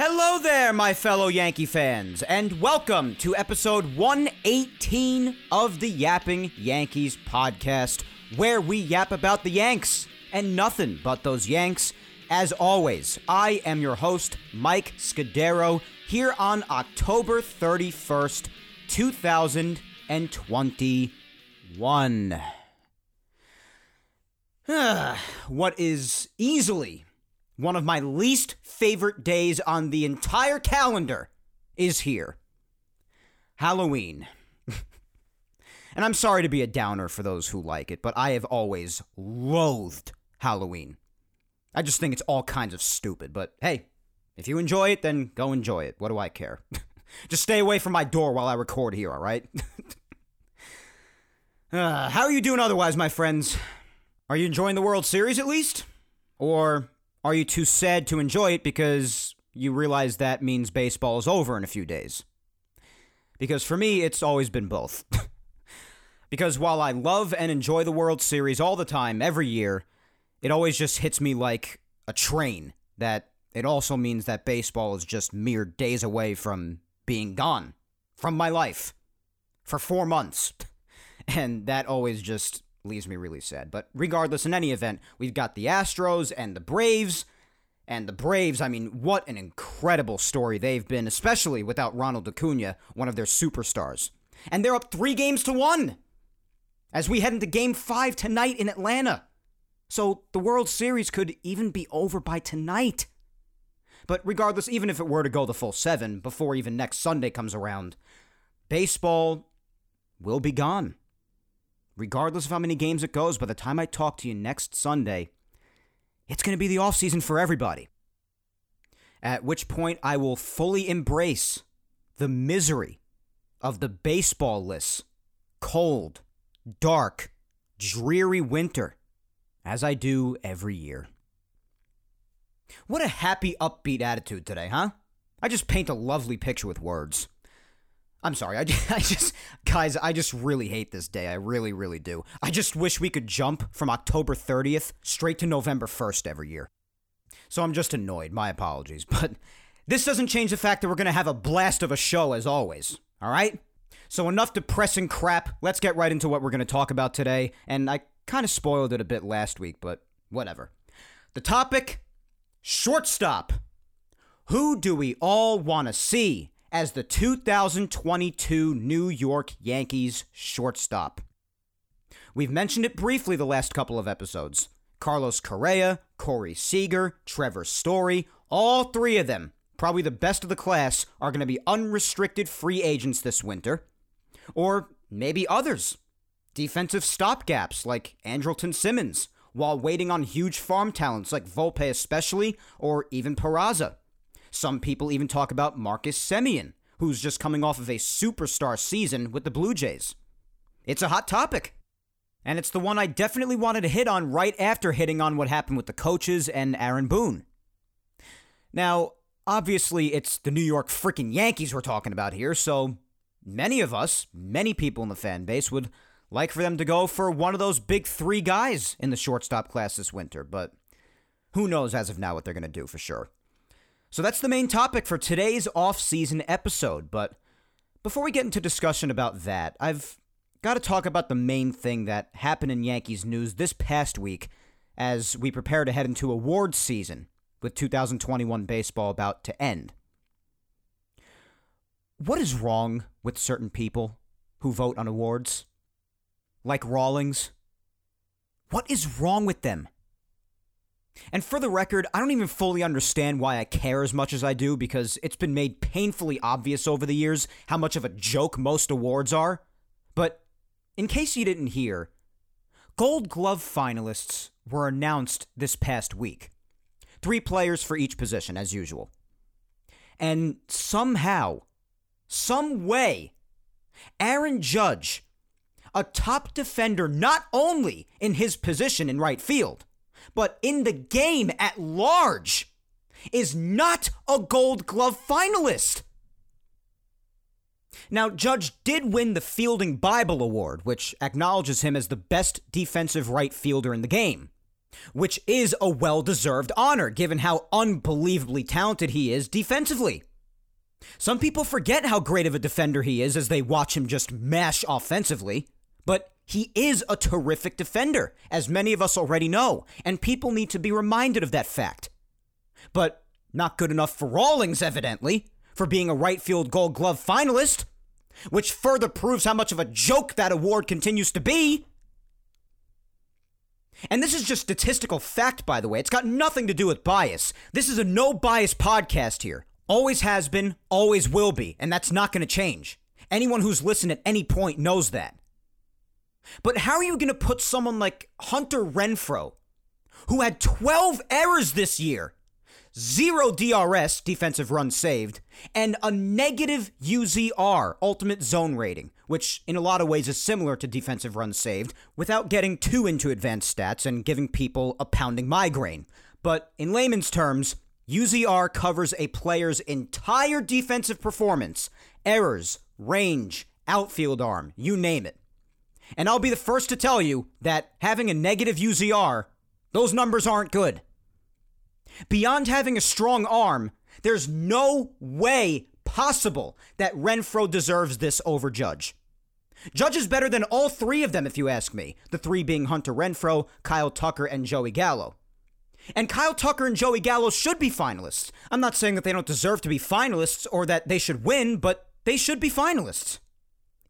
Hello there, my fellow Yankee fans, and welcome to episode 118 of the Yapping Yankees podcast, where we yap about the Yanks and nothing but those Yanks. As always, I am your host, Mike Scudero, here on October 31st, 2021. what is easily one of my least favorite days on the entire calendar is here Halloween. and I'm sorry to be a downer for those who like it, but I have always loathed Halloween. I just think it's all kinds of stupid, but hey, if you enjoy it, then go enjoy it. What do I care? just stay away from my door while I record here, all right? uh, how are you doing otherwise, my friends? Are you enjoying the World Series at least? Or are you too sad to enjoy it because you realize that means baseball is over in a few days? Because for me, it's always been both. because while I love and enjoy the World Series all the time, every year, it always just hits me like a train that it also means that baseball is just mere days away from being gone from my life for four months. And that always just leaves me really sad. But regardless, in any event, we've got the Astros and the Braves. And the Braves, I mean, what an incredible story they've been, especially without Ronald Acuna, one of their superstars. And they're up three games to one as we head into game five tonight in Atlanta. So the World Series could even be over by tonight. But regardless, even if it were to go the full seven before even next Sunday comes around, baseball will be gone regardless of how many games it goes, by the time I talk to you next Sunday, it's going to be the offseason for everybody. At which point I will fully embrace the misery of the baseball-less, cold, dark, dreary winter, as I do every year. What a happy, upbeat attitude today, huh? I just paint a lovely picture with words. I'm sorry. I just, I just, guys, I just really hate this day. I really, really do. I just wish we could jump from October 30th straight to November 1st every year. So I'm just annoyed. My apologies. But this doesn't change the fact that we're going to have a blast of a show as always. All right? So enough depressing crap. Let's get right into what we're going to talk about today. And I kind of spoiled it a bit last week, but whatever. The topic shortstop. Who do we all want to see as the 2022 New York Yankees shortstop. We've mentioned it briefly the last couple of episodes. Carlos Correa, Corey Seager, Trevor Story, all three of them, probably the best of the class, are going to be unrestricted free agents this winter. Or maybe others. Defensive stopgaps like Andrelton Simmons, while waiting on huge farm talents like Volpe especially, or even Peraza. Some people even talk about Marcus Semien, who's just coming off of a superstar season with the Blue Jays. It's a hot topic. And it's the one I definitely wanted to hit on right after hitting on what happened with the coaches and Aaron Boone. Now, obviously, it's the New York freaking Yankees we're talking about here, so many of us, many people in the fan base, would like for them to go for one of those big three guys in the shortstop class this winter, but who knows as of now what they're going to do for sure. So that's the main topic for today's off-season episode, but before we get into discussion about that, I've got to talk about the main thing that happened in Yankees news this past week as we prepare to head into awards season with 2021 baseball about to end. What is wrong with certain people who vote on awards? Like Rawlings? What is wrong with them? And for the record, I don't even fully understand why I care as much as I do because it's been made painfully obvious over the years how much of a joke most awards are. But in case you didn't hear, Gold Glove finalists were announced this past week. Three players for each position, as usual. And somehow, some way, Aaron Judge, a top defender not only in his position in right field, but in the game at large, is not a gold glove finalist. Now, Judge did win the Fielding Bible Award, which acknowledges him as the best defensive right fielder in the game, which is a well deserved honor given how unbelievably talented he is defensively. Some people forget how great of a defender he is as they watch him just mash offensively, but he is a terrific defender, as many of us already know, and people need to be reminded of that fact. But not good enough for Rawlings, evidently, for being a right field gold glove finalist which further proves how much of a joke that award continues to be. And this is just statistical fact, by the way. It's got nothing to do with bias. This is a no bias podcast here. Always has been, always will be, and that's not going to change. Anyone who's listened at any point knows that. But how are you going to put someone like Hunter Renfroe, who had 12 errors this year, zero DRS, defensive runs saved, and a negative UZR, ultimate zone rating, which in a lot of ways is similar to defensive runs saved, without getting too into advanced stats and giving people a pounding migraine. But in layman's terms, UZR covers a player's entire defensive performance errors, range, outfield arm, you name it. And I'll be the first to tell you that having a negative UZR, those numbers aren't good. Beyond having a strong arm, there's no way possible that Renfroe deserves this over Judge. Judge is better than all three of them, if you ask me. The three being Hunter Renfroe, Kyle Tucker, and Joey Gallo. And Kyle Tucker and Joey Gallo should be finalists. I'm not saying that they don't deserve to be finalists or that they should win, but they should be finalists.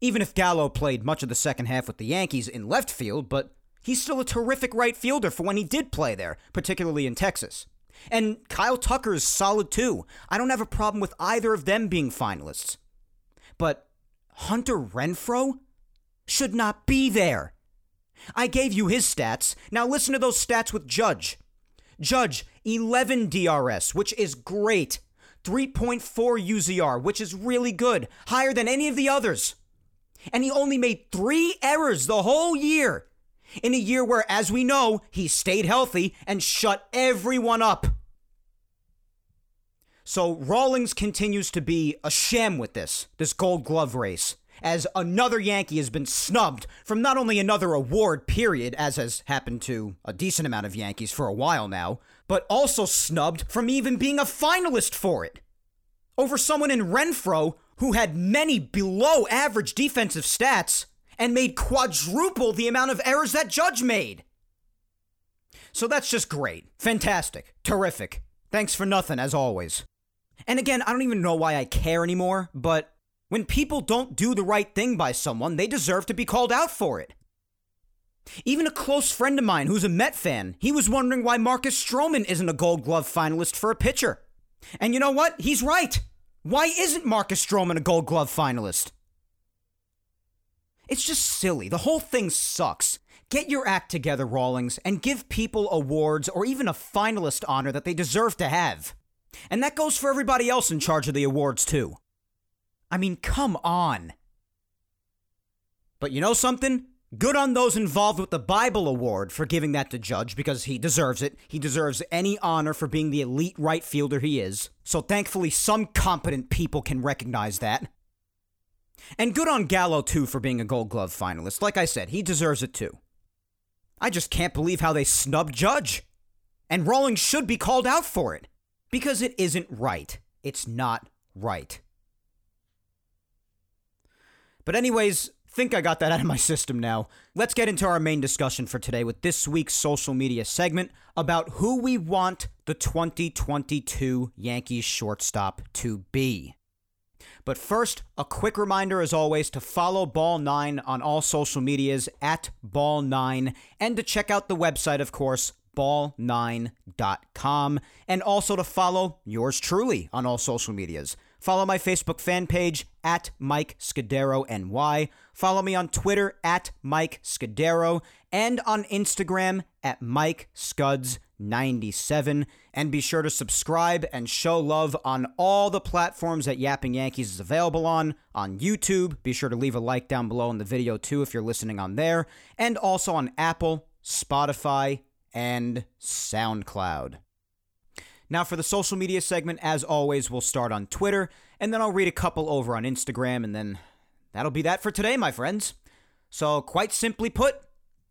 Even if Gallo played much of the second half with the Yankees in left field, but he's still a terrific right fielder for when he did play there, particularly in Texas. And Kyle Tucker is solid too. I don't have a problem with either of them being finalists. But Hunter Renfroe should not be there. I gave you his stats. Now listen to those stats with Judge. Judge, 11 DRS, which is great. 3.4 UZR, which is really good, higher than any of the others. And he only made three errors the whole year in a year where, as we know, he stayed healthy and shut everyone up. So Rawlings continues to be a sham with this, this gold glove race, as another Yankee has been snubbed from not only another award, period, as has happened to a decent amount of Yankees for a while now, but also snubbed from even being a finalist for it. Over someone in Renfroe who had many below average defensive stats and made quadruple the amount of errors that Judge made. So that's just great. Fantastic. Terrific. Thanks for nothing, as always. And again, I don't even know why I care anymore, but when people don't do the right thing by someone, they deserve to be called out for it. Even a close friend of mine who's a Met fan, he was wondering why Marcus Stroman isn't a gold glove finalist for a pitcher. And you know what? He's right. Why isn't Marcus Stroman a gold glove finalist? It's just silly. The whole thing sucks. Get your act together, Rawlings, and give people awards or even a finalist honor that they deserve to have. And that goes for everybody else in charge of the awards, too. I mean, come on. But you know something? Good on those involved with the Bible Award for giving that to Judge because he deserves it. He deserves any honor for being the elite right fielder he is. So thankfully, some competent people can recognize that. And good on Gallo, too, for being a gold glove finalist. Like I said, he deserves it, too. I just can't believe how they snubbed Judge. And Rawlings should be called out for it. Because it isn't right. It's not right. But, anyways, think I got that out of my system now. Let's get into our main discussion for today with this week's social media segment about who we want the 2022 Yankees shortstop to be. But first, a quick reminder as always to follow Ball9 on all social medias at Ball9 and to check out the website, of course, ball9.com, and also to follow yours truly on all social medias. Follow my Facebook fan page at Mike Scudero NY. Follow me on Twitter at Mike Scudero and on Instagram at Mike Scuds 97. And be sure to subscribe and show love on all the platforms that Yapping Yankees is available on. On YouTube, be sure to leave a like down below in the video too if you're listening on there. And also on Apple, Spotify, and SoundCloud. Now, for the social media segment, as always, we'll start on Twitter, and then I'll read a couple over on Instagram, and then that'll be that for today, my friends. So, quite simply put,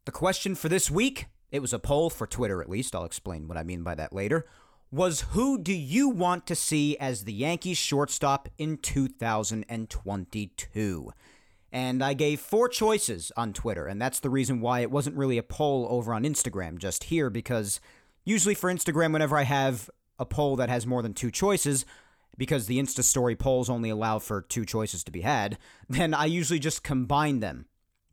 the question for this week it was a poll for Twitter, at least. I'll explain what I mean by that later. Was who do you want to see as the Yankees shortstop in 2022? And I gave four choices on Twitter, and that's the reason why it wasn't really a poll over on Instagram, just here, because usually for Instagram, whenever I have a poll that has more than two choices, because the Insta story polls only allow for two choices to be had, then I usually just combine them.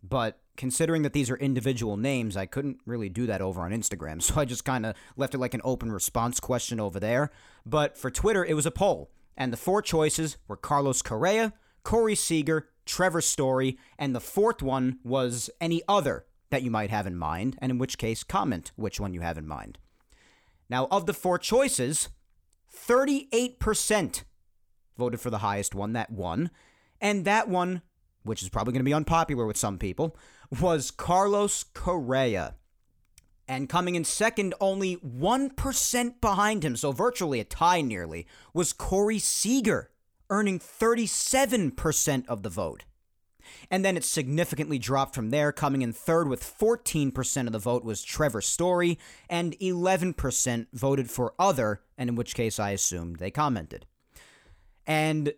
But considering that these are individual names, I couldn't really do that over on Instagram, so I just kind of left it like an open response question over there. But for Twitter, it was a poll, and the four choices were Carlos Correa, Corey Seager, Trevor Story, and the fourth one was any other that you might have in mind, and in which case, comment which one you have in mind. Now, of the four choices, 38% voted for the highest one, that won, and that one, which is probably going to be unpopular with some people, was Carlos Correa. And coming in second, only 1% behind him, so virtually a tie nearly, was Corey Seager, earning 37% of the vote. And then it significantly dropped from there. Coming in third with 14% of the vote was Trevor Story, and 11% voted for other, and in which case I assumed they commented. And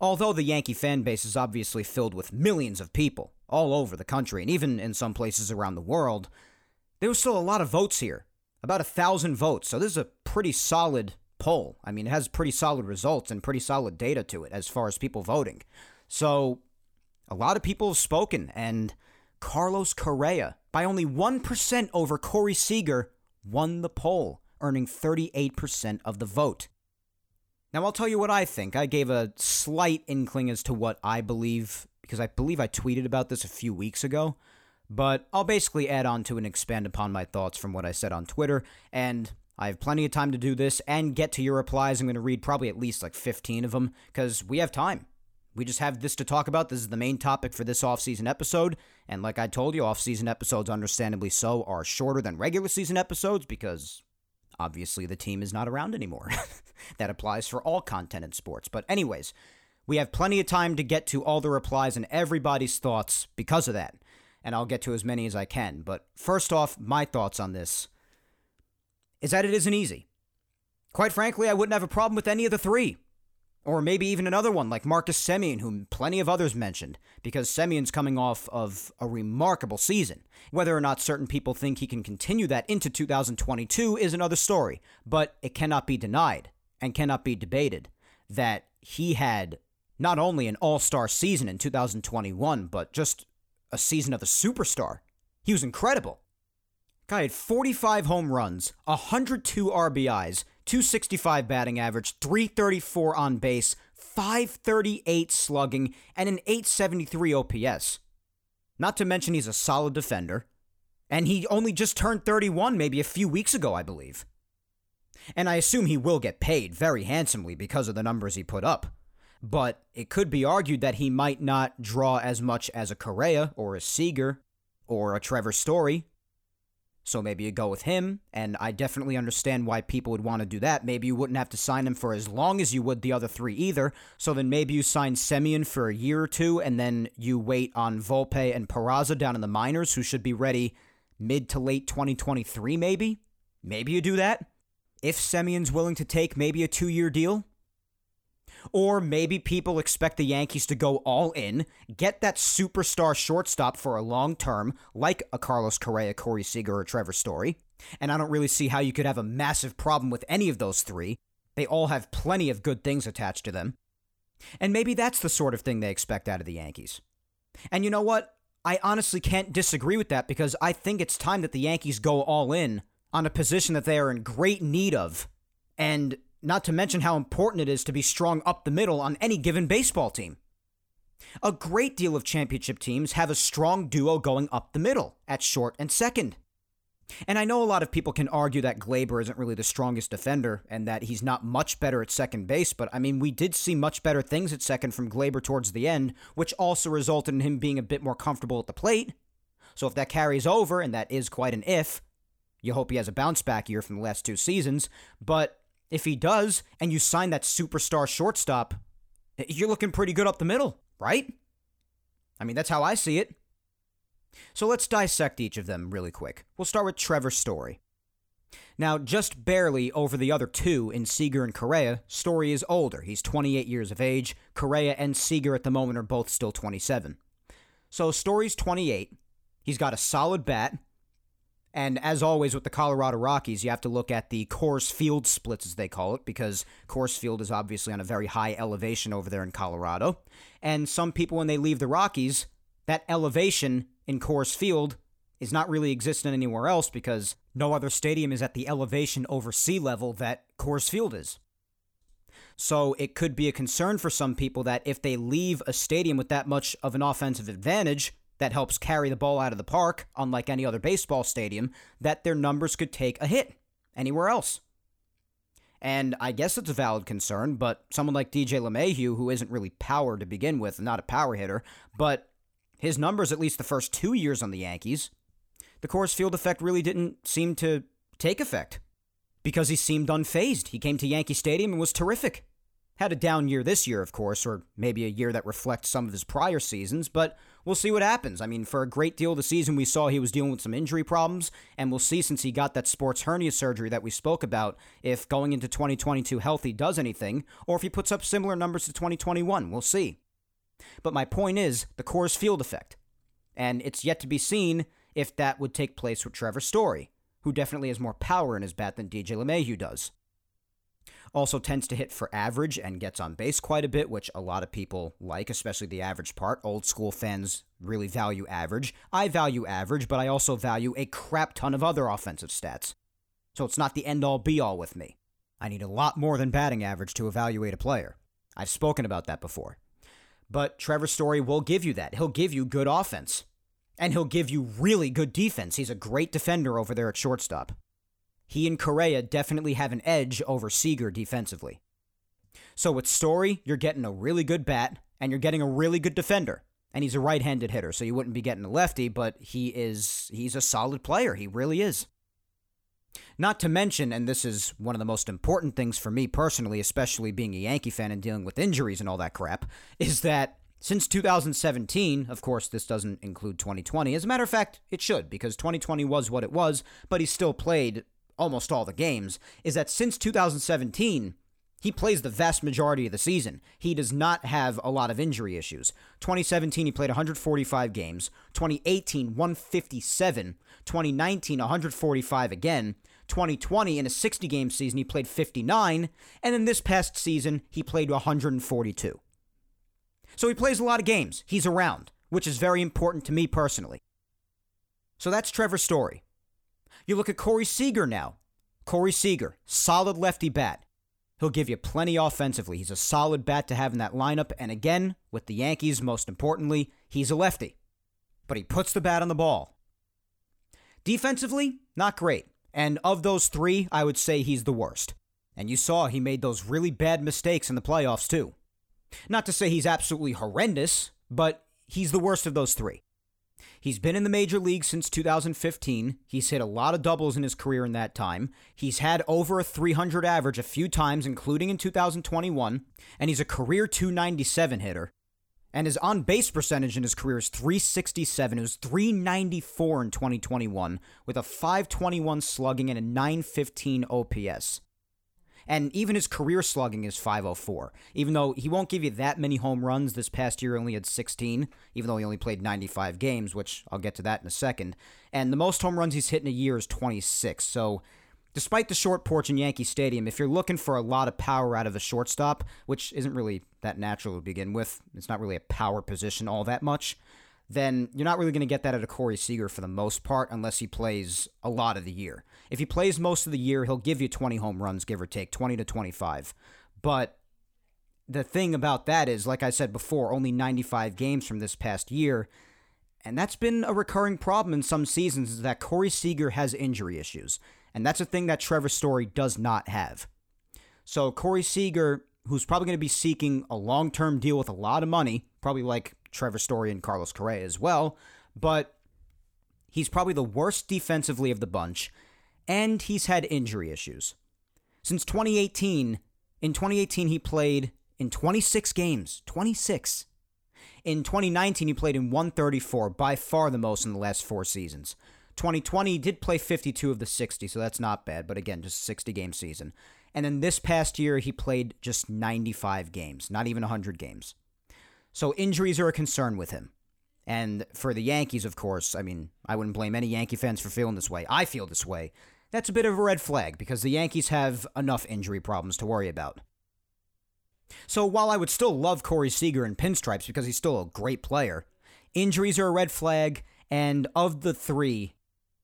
although the Yankee fan base is obviously filled with millions of people, all over the country and even in some places around the world, there was still a lot of votes here. About a thousand votes. So this is a pretty solid poll. I mean, it has pretty solid results and pretty solid data to it as far as people voting. So a lot of people have spoken, and Carlos Correa, by only 1% over Corey Seager, won the poll, earning 38% of the vote. Now, I'll tell you what I think. I gave a slight inkling as to what I believe because I believe I tweeted about this a few weeks ago. But I'll basically add on to and expand upon my thoughts from what I said on Twitter, and I have plenty of time to do this and get to your replies. I'm going to read probably at least like 15 of them because we have time. We just have this to talk about. This is the main topic for this off-season episode, and like I told you, off-season episodes, understandably so, are shorter than regular season episodes because obviously the team is not around anymore. that applies for all content in sports. But anyways, we have plenty of time to get to all the replies and everybody's thoughts because of that. And I'll get to as many as I can. But first off, my thoughts on this is that it isn't easy. Quite frankly, I wouldn't have a problem with any of the three. Or maybe even another one like Marcus Semien, whom plenty of others mentioned, because Semien's coming off of a remarkable season. Whether or not certain people think he can continue that into 2022 is another story, but it cannot be denied and cannot be debated that he had not only an all star season in 2021, but just a season of a superstar. He was incredible. Guy had 45 home runs, 102 RBIs, 265 batting average, 334 on base, 538 slugging, and an 873 OPS. Not to mention he's a solid defender. And he only just turned 31 maybe a few weeks ago, I believe. And I assume he will get paid very handsomely because of the numbers he put up but it could be argued that he might not draw as much as a Correa or a Seager or a Trevor Story. So maybe you go with him, and I definitely understand why people would want to do that. Maybe you wouldn't have to sign him for as long as you would the other three either. So then maybe you sign Semien for a year or two, and then you wait on Volpe and Peraza down in the minors, who should be ready mid to late 2023, maybe. Maybe you do that. If Semien's willing to take maybe a two year deal, or maybe people expect the Yankees to go all in, get that superstar shortstop for a long term, like a Carlos Correa, Corey Seager, or Trevor Story. And I don't really see how you could have a massive problem with any of those three. They all have plenty of good things attached to them. And maybe that's the sort of thing they expect out of the Yankees. And you know what? I honestly can't disagree with that because I think it's time that the Yankees go all in on a position that they are in great need of. And not to mention how important it is to be strong up the middle on any given baseball team. A great deal of championship teams have a strong duo going up the middle at short and second. And I know a lot of people can argue that Gleyber isn't really the strongest defender and that he's not much better at second base, but I mean, we did see much better things at second from Gleyber towards the end, which also resulted in him being a bit more comfortable at the plate. So if that carries over, and that is quite an if, you hope he has a bounce back year from the last two seasons. But if he does, and you sign that superstar shortstop, you're looking pretty good up the middle, right? I mean, that's how I see it. So let's dissect each of them really quick. We'll start with Trevor Story. Now, just barely over the other two in Seager and Correa, Story is older. He's 28 years of age. Correa and Seager at the moment are both still 27. So Story's 28. He's got a solid bat. And as always with the Colorado Rockies, you have to look at the Coors Field splits, as they call it, because Coors Field is obviously on a very high elevation over there in Colorado. And some people, when they leave the Rockies, that elevation in Coors Field is not really existent anywhere else because no other stadium is at the elevation over sea level that Coors Field is. So it could be a concern for some people that if they leave a stadium with that much of an offensive advantage that helps carry the ball out of the park, unlike any other baseball stadium, that their numbers could take a hit anywhere else. And I guess it's a valid concern, but someone like DJ LeMahieu, who isn't really power to begin with, not a power hitter, but his numbers, at least the first two years on the Yankees, the Coors Field effect really didn't seem to take effect because he seemed unfazed. He came to Yankee Stadium and was terrific. Had a down year this year, of course, or maybe a year that reflects some of his prior seasons, but we'll see what happens. I mean, for a great deal of the season, we saw he was dealing with some injury problems, and we'll see since he got that sports hernia surgery that we spoke about if going into 2022 healthy does anything, or if he puts up similar numbers to 2021. We'll see. But my point is the Coors Field effect. And it's yet to be seen if that would take place with Trevor Story, who definitely has more power in his bat than DJ LeMahieu does. Also tends to hit for average and gets on base quite a bit, which a lot of people like, especially the average part. Old school fans really value average. I value average, but I also value a crap ton of other offensive stats. So it's not the end all be all with me. I need a lot more than batting average to evaluate a player. I've spoken about that before. But Trevor Story will give you that. He'll give you good offense. And he'll give you really good defense. He's a great defender over there at shortstop. He and Correa definitely have an edge over Seager defensively. So with Story, you're getting a really good bat and you're getting a really good defender. And he's a right-handed hitter, so you wouldn't be getting a lefty, but he is he's a solid player. He really is. Not to mention, and this is one of the most important things for me personally, especially being a Yankee fan and dealing with injuries and all that crap, is that since 2017, of course, this doesn't include 2020. As a matter of fact, it should, because 2020 was what it was, but he still played almost all the games. Is that since 2017, he plays the vast majority of the season. He does not have a lot of injury issues. 2017, he played 145 games. 2018, 157. 2019, 145 again. 2020, in a 60 game season, he played 59. And in this past season, he played 142. So he plays a lot of games. He's around, which is very important to me personally. So that's Trevor's story. You look at Corey Seager now. Corey Seager, solid lefty bat. He'll give you plenty offensively. He's a solid bat to have in that lineup. And again, with the Yankees, most importantly, he's a lefty. But he puts the bat on the ball. Defensively, not great. And of those three, I would say he's the worst. And you saw he made those really bad mistakes in the playoffs, too. Not to say he's absolutely horrendous, but he's the worst of those three. He's been in the major leagues since 2015. He's hit a lot of doubles in his career in that time. He's had over a 300 average a few times, including in 2021, and he's a career 297 hitter. And his on base percentage in his career is 367. It was 394 in 2021 with a 521 slugging and a 915 OPS. And even his career slugging is 504. Even though he won't give you that many home runs this past year, only had 16, even though he only played 95 games, which I'll get to that in a second. And the most home runs he's hit in a year is 26. So despite the short porch in Yankee Stadium, if you're looking for a lot of power out of a shortstop, which isn't really that natural to begin with, it's not really a power position all that much then you're not really going to get that out of Corey Seager for the most part unless he plays a lot of the year. If he plays most of the year, he'll give you 20 home runs, give or take, 20 to 25. But the thing about that is, like I said before, only 95 games from this past year. And that's been a recurring problem in some seasons is that Corey Seager has injury issues. And that's a thing that Trevor Story does not have. So Corey Seager, who's probably going to be seeking a long-term deal with a lot of money, probably like Trevor Story and Carlos Correa as well, but he's probably the worst defensively of the bunch, and he's had injury issues. Since 2018, in 2018 he played in 26 games, 26. In 2019 he played in 134, by far the most in the last 4 seasons. 2020 he did play 52 of the 60, so that's not bad, but again, just a 60 game season. And then this past year, he played just 95 games, not even 100 games. So injuries are a concern with him. And for the Yankees, of course, I mean, I wouldn't blame any Yankee fans for feeling this way. I feel this way. That's a bit of a red flag because the Yankees have enough injury problems to worry about. So while I would still love Corey Seager in pinstripes because he's still a great player, injuries are a red flag, and of the three,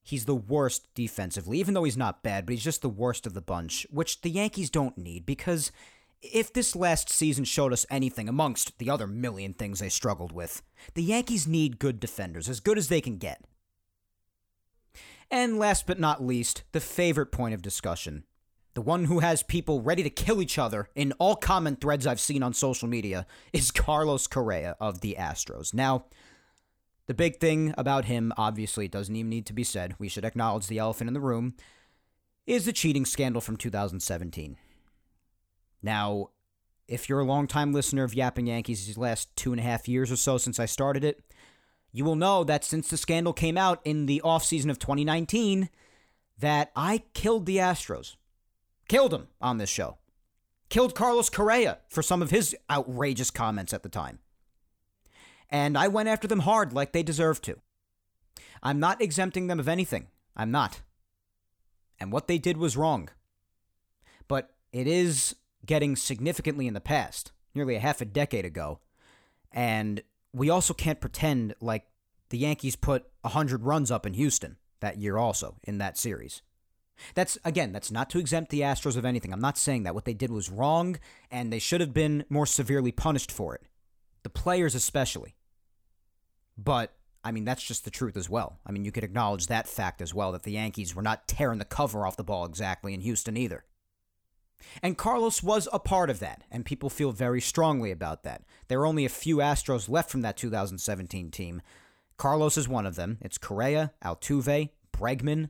He's the worst defensively, even though he's not bad, but he's just the worst of the bunch, which the Yankees don't need because if this last season showed us anything amongst the other million things they struggled with, the Yankees need good defenders, as good as they can get. And last but not least, the favorite point of discussion. The one who has people ready to kill each other in all comment threads I've seen on social media is Carlos Correa of the Astros. Now, the big thing about him, obviously, it doesn't even need to be said. We should acknowledge the elephant in the room, is the cheating scandal from 2017. Now, if you're a longtime listener of Yapping Yankees these last two and a half years or so since I started it, you will know that since the scandal came out in the offseason of 2019, that I killed the Astros. Killed them on this show. Killed Carlos Correa for some of his outrageous comments at the time and I went after them hard like they deserved to. I'm not exempting them of anything. I'm not. And what they did was wrong. But it is getting significantly in the past, nearly a half a decade ago. And we also can't pretend like the Yankees put 100 runs up in Houston that year, also, in that series. That's, again, that's not to exempt the Astros of anything. I'm not saying that. What they did was wrong, and they should have been more severely punished for it. The players, especially. But I mean, that's just the truth as well. I mean, you could acknowledge that fact as well that the Yankees were not tearing the cover off the ball exactly in Houston either. And Carlos was a part of that, and people feel very strongly about that. There are only a few Astros left from that 2017 team. Carlos is one of them. It's Correa, Altuve, Bregman,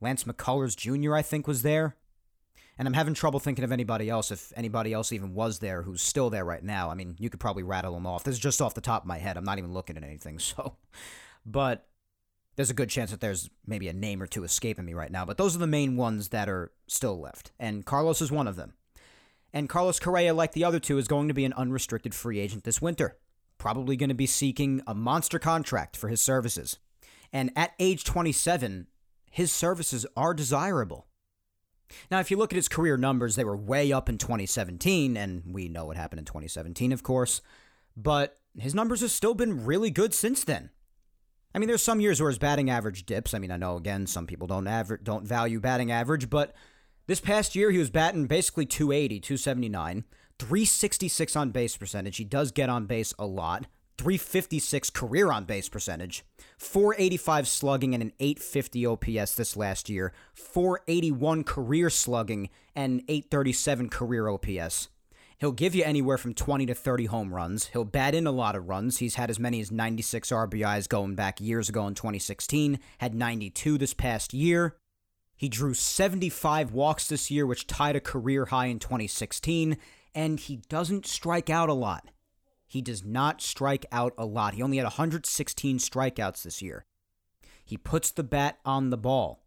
Lance McCullers Jr., I think, was there. And I'm having trouble thinking of anybody else, if anybody else even was there who's still there right now. I mean, you could probably rattle them off. This is just off the top of my head. I'm not even looking at anything, so. But there's a good chance that there's maybe a name or two escaping me right now. But those are the main ones that are still left. And Carlos is one of them. And Carlos Correa, like the other two, is going to be an unrestricted free agent this winter. Probably going to be seeking a monster contract for his services. And at age 27, his services are desirable. Now, if you look at his career numbers, they were way up in 2017, and we know what happened in 2017, of course, but his numbers have still been really good since then. I mean, there's some years where his batting average dips. I mean, I know again some people don't aver- don't value batting average, but this past year he was batting basically 280, 279, 366 on base percentage. He does get on base a lot. 356 career on base percentage, 485 slugging, and an 850 OPS this last year, 481 career slugging, and 837 career OPS. He'll give you anywhere from 20 to 30 home runs. He'll bat in a lot of runs. He's had as many as 96 RBIs going back years ago in 2016, had 92 this past year. He drew 75 walks this year, which tied a career high in 2016, and he doesn't strike out a lot. He does not strike out a lot. He only had 116 strikeouts this year. He puts the bat on the ball.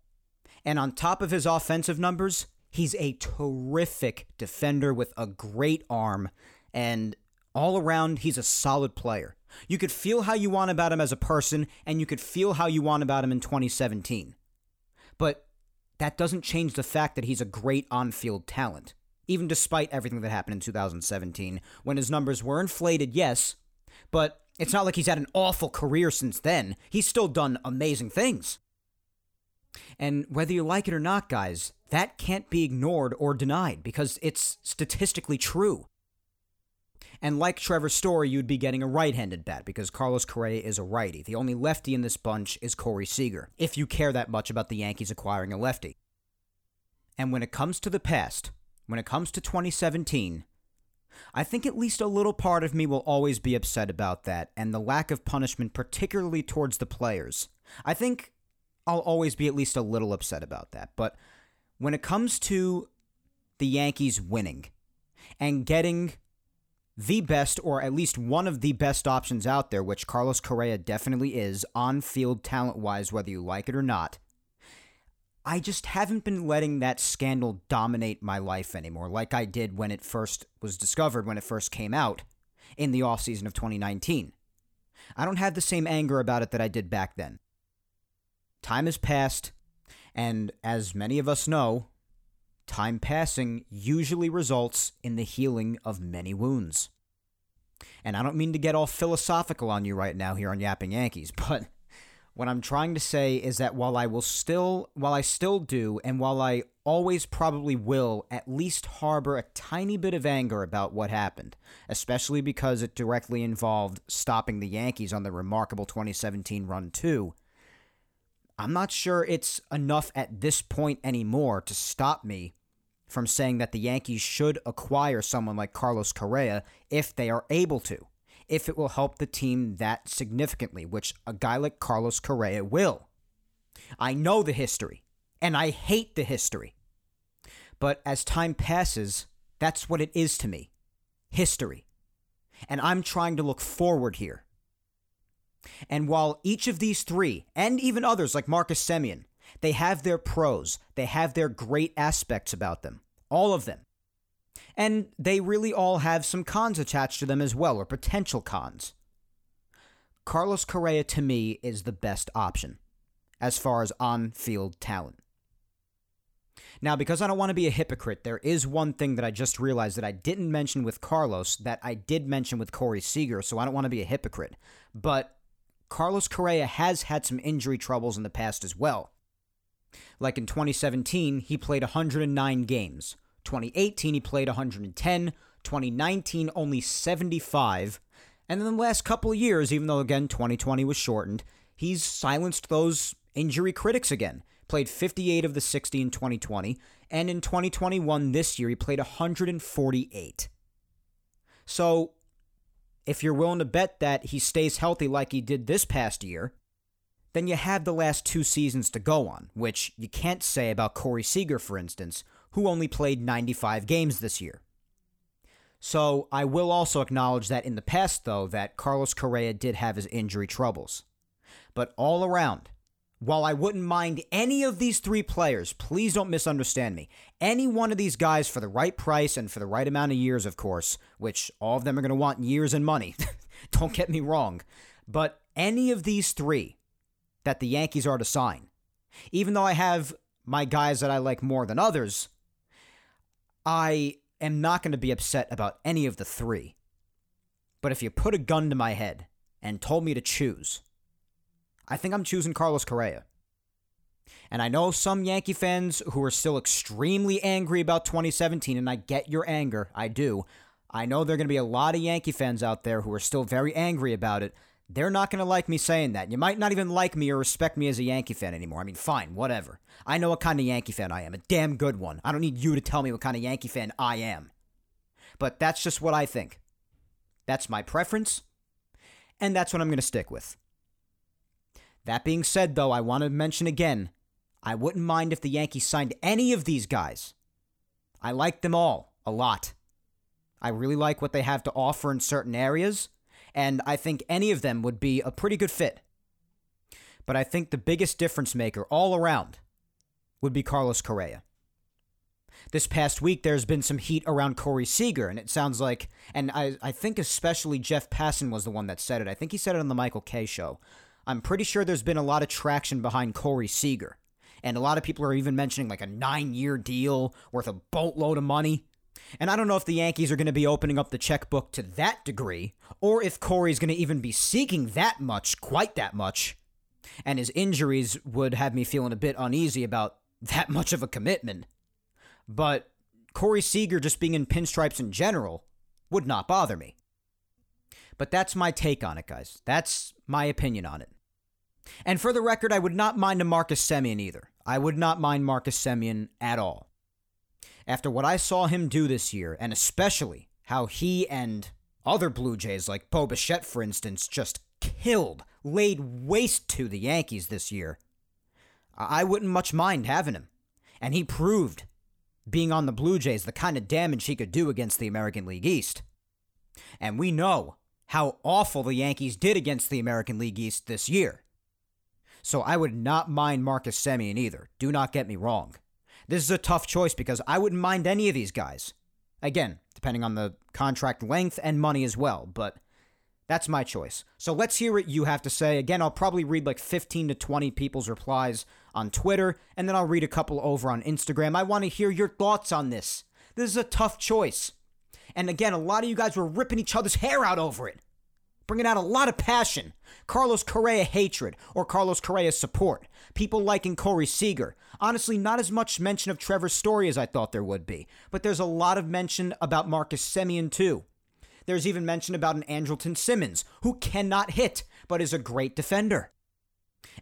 And on top of his offensive numbers, he's a terrific defender with a great arm. And all around, he's a solid player. You could feel how you want about him as a person, and you could feel how you want about him in 2017. But that doesn't change the fact that he's a great on field talent even despite everything that happened in 2017, when his numbers were inflated, yes, but it's not like he's had an awful career since then. He's still done amazing things. And whether you like it or not, guys, that can't be ignored or denied because it's statistically true. And like Trevor Story, you'd be getting a right handed bat because Carlos Correa is a righty. The only lefty in this bunch is Corey Seager, if you care that much about the Yankees acquiring a lefty. And when it comes to the past, when it comes to 2017, I think at least a little part of me will always be upset about that and the lack of punishment, particularly towards the players. I think I'll always be at least a little upset about that. But when it comes to the Yankees winning and getting the best, or at least one of the best options out there, which Carlos Correa definitely is, on field talent wise, whether you like it or not, I just haven't been letting that scandal dominate my life anymore, like I did when it first was discovered, when it first came out in the offseason of 2019. I don't have the same anger about it that I did back then. Time has passed, and as many of us know, time passing usually results in the healing of many wounds. And I don't mean to get all philosophical on you right now here on Yapping Yankees, but what I'm trying to say is that while I will still, while I still do, and while I always probably will at least harbor a tiny bit of anger about what happened, especially because it directly involved stopping the Yankees on the remarkable 2017 run, too. I'm not sure it's enough at this point anymore to stop me from saying that the Yankees should acquire someone like Carlos Correa if they are able to if it will help the team that significantly, which a guy like Carlos Correa will. I know the history, and I hate the history. But as time passes, that's what it is to me history. And I'm trying to look forward here. And while each of these three, and even others like Marcus Semien, they have their pros, they have their great aspects about them, all of them. And they really all have some cons attached to them as well, or potential cons. Carlos Correa, to me, is the best option as far as on field talent. Now, because I don't want to be a hypocrite, there is one thing that I just realized that I didn't mention with Carlos that I did mention with Corey Seager, so I don't want to be a hypocrite. But Carlos Correa has had some injury troubles in the past as well. Like in 2017, he played 109 games. 2018, he played 110. 2019, only 75. And in the last couple years, even though again 2020 was shortened, he's silenced those injury critics again. Played 58 of the 60 in 2020, and in 2021 this year he played 148. So, if you're willing to bet that he stays healthy like he did this past year, then you have the last two seasons to go on, which you can't say about Corey Seager, for instance, who only played 95 games this year. So I will also acknowledge that in the past, though, that Carlos Correa did have his injury troubles. But all around, while I wouldn't mind any of these three players, please don't misunderstand me. Any one of these guys for the right price and for the right amount of years, of course, which all of them are going to want years and money. don't get me wrong. But any of these three that the Yankees are to sign, even though I have my guys that I like more than others, I am not going to be upset about any of the three. But if you put a gun to my head and told me to choose, I think I'm choosing Carlos Correa. And I know some Yankee fans who are still extremely angry about 2017, and I get your anger. I do. I know there are going to be a lot of Yankee fans out there who are still very angry about it, they're not going to like me saying that. You might not even like me or respect me as a Yankee fan anymore. I mean, fine, whatever. I know what kind of Yankee fan I am. A damn good one. I don't need you to tell me what kind of Yankee fan I am. But that's just what I think. That's my preference, and that's what I'm going to stick with. That being said, though, I want to mention again I wouldn't mind if the Yankees signed any of these guys. I like them all a lot. I really like what they have to offer in certain areas and I think any of them would be a pretty good fit. But I think the biggest difference maker all around would be Carlos Correa. This past week, there's been some heat around Corey Seager, and it sounds like, and I, I think especially Jeff Passan was the one that said it. I think he said it on the Michael Kay show. I'm pretty sure there's been a lot of traction behind Corey Seager. And a lot of people are even mentioning like a nine year deal worth a boatload of money. And I don't know if the Yankees are going to be opening up the checkbook to that degree, or if Corey's going to even be seeking that much, quite that much. And his injuries would have me feeling a bit uneasy about that much of a commitment. But Corey Seager just being in pinstripes in general would not bother me. But that's my take on it, guys. That's my opinion on it. And for the record, I would not mind a Marcus Semien either. I would not mind Marcus Semien at all. After what I saw him do this year, and especially how he and other Blue Jays like Bo Bichette, for instance, just killed, laid waste to the Yankees this year, I wouldn't much mind having him. And he proved, being on the Blue Jays, the kind of damage he could do against the American League East. And we know how awful the Yankees did against the American League East this year. So I would not mind Marcus Semien either. Do not get me wrong. This is a tough choice because I wouldn't mind any of these guys. Again, depending on the contract length and money as well, but that's my choice. So let's hear what you have to say. Again, I'll probably read like 15 to 20 people's replies on Twitter, and then I'll read a couple over on Instagram. I want to hear your thoughts on this. This is a tough choice. And again, a lot of you guys were ripping each other's hair out over it, bringing out a lot of passion. Carlos Correa hatred or Carlos Correa support. People liking Corey Seager. Honestly, not as much mention of Trevor's Story as I thought there would be, but there's a lot of mention about Marcus Semien too. There's even mention about an Andrelton Simmons, who cannot hit, but is a great defender.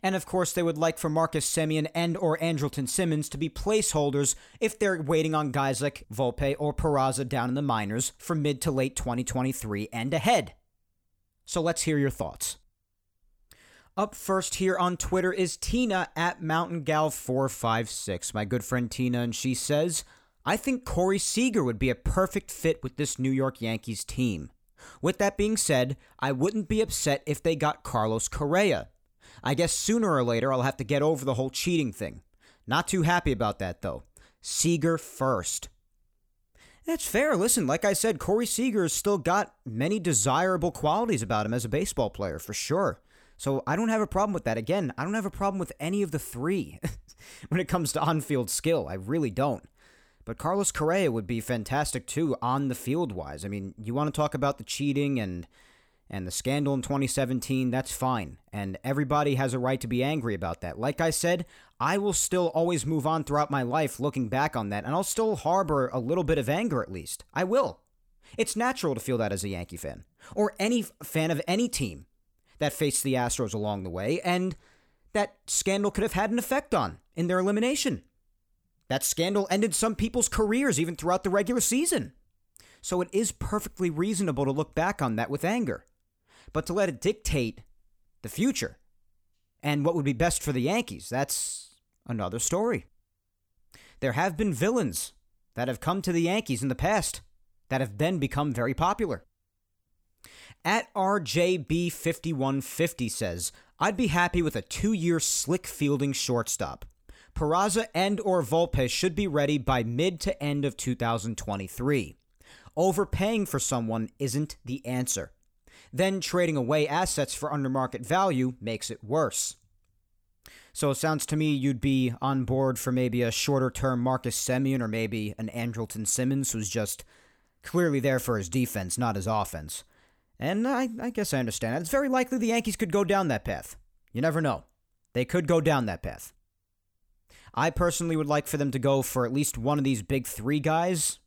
And of course, they would like for Marcus Semien and or Andrelton Simmons to be placeholders if they're waiting on guys like Volpe or Peraza down in the minors for mid to late 2023 and ahead. So let's hear your thoughts. Up first here on Twitter is Tina at MountainGal456, my good friend Tina, and she says, I think Corey Seager would be a perfect fit with this New York Yankees team. With that being said, I wouldn't be upset if they got Carlos Correa. I guess sooner or later I'll have to get over the whole cheating thing. Not too happy about that, though. Seager first. That's fair. Listen, like I said, Corey Seager has still got many desirable qualities about him as a baseball player, for sure. So I don't have a problem with that. Again, I don't have a problem with any of the three when it comes to on field skill. I really don't. But Carlos Correa would be fantastic too on the field wise. I mean, you want to talk about the cheating and and the scandal in 2017, that's fine. And everybody has a right to be angry about that. Like I said, I will still always move on throughout my life looking back on that, and I'll still harbor a little bit of anger at least. I will. It's natural to feel that as a Yankee fan, or any fan of any team that faced the Astros along the way, and that scandal could have had an effect on in their elimination. That scandal ended some people's careers even throughout the regular season. So it is perfectly reasonable to look back on that with anger but to let it dictate the future and what would be best for the Yankees, that's another story. There have been villains that have come to the Yankees in the past that have then become very popular. At RJB5150 says, I'd be happy with a two year slick fielding shortstop. Peraza and or Volpe should be ready by mid to end of 2023. Overpaying for someone isn't the answer. Then trading away assets for under market value makes it worse. So it sounds to me you'd be on board for maybe a shorter term Marcus Semien or maybe an Andrelton Simmons who's just clearly there for his defense, not his offense. And I, I guess I understand that. It's very likely the Yankees could go down that path. You never know. They could go down that path. I personally would like for them to go for at least one of these big three guys,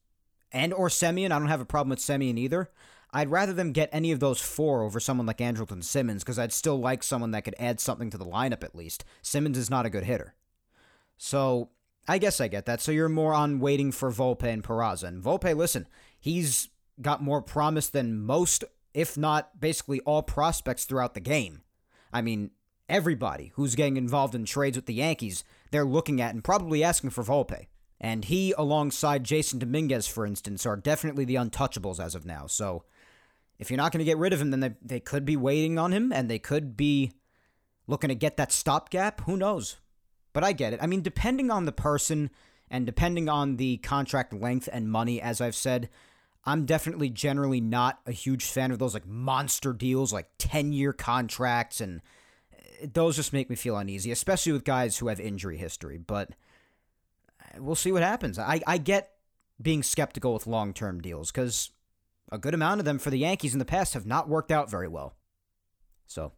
and or Semien. I don't have a problem with Semien either. I'd rather them get any of those four over someone like Andrelton Simmons because I'd still like someone that could add something to the lineup at least. Simmons is not a good hitter. So I guess I get that. So you're more on waiting for Volpe and Peraza. And Volpe, listen, he's got more promise than most, if not basically all prospects throughout the game. I mean, everybody who's getting involved in trades with the Yankees, they're looking at and probably asking for Volpe. And he, alongside Jasson Dominguez, for instance, are definitely the untouchables as of now. So if you're not going to get rid of him, then they, they could be waiting on him and they could be looking to get that stopgap. Who knows? But I get it. I mean, depending on the person and depending on the contract length and money, as I've said, I'm definitely generally not a huge fan of those like monster deals, like 10 year contracts, and eh, those just make me feel uneasy, especially with guys who have injury history. But eh, we'll see what happens. I, I get being skeptical with long term deals because a good amount of them for the Yankees in the past have not worked out very well. So,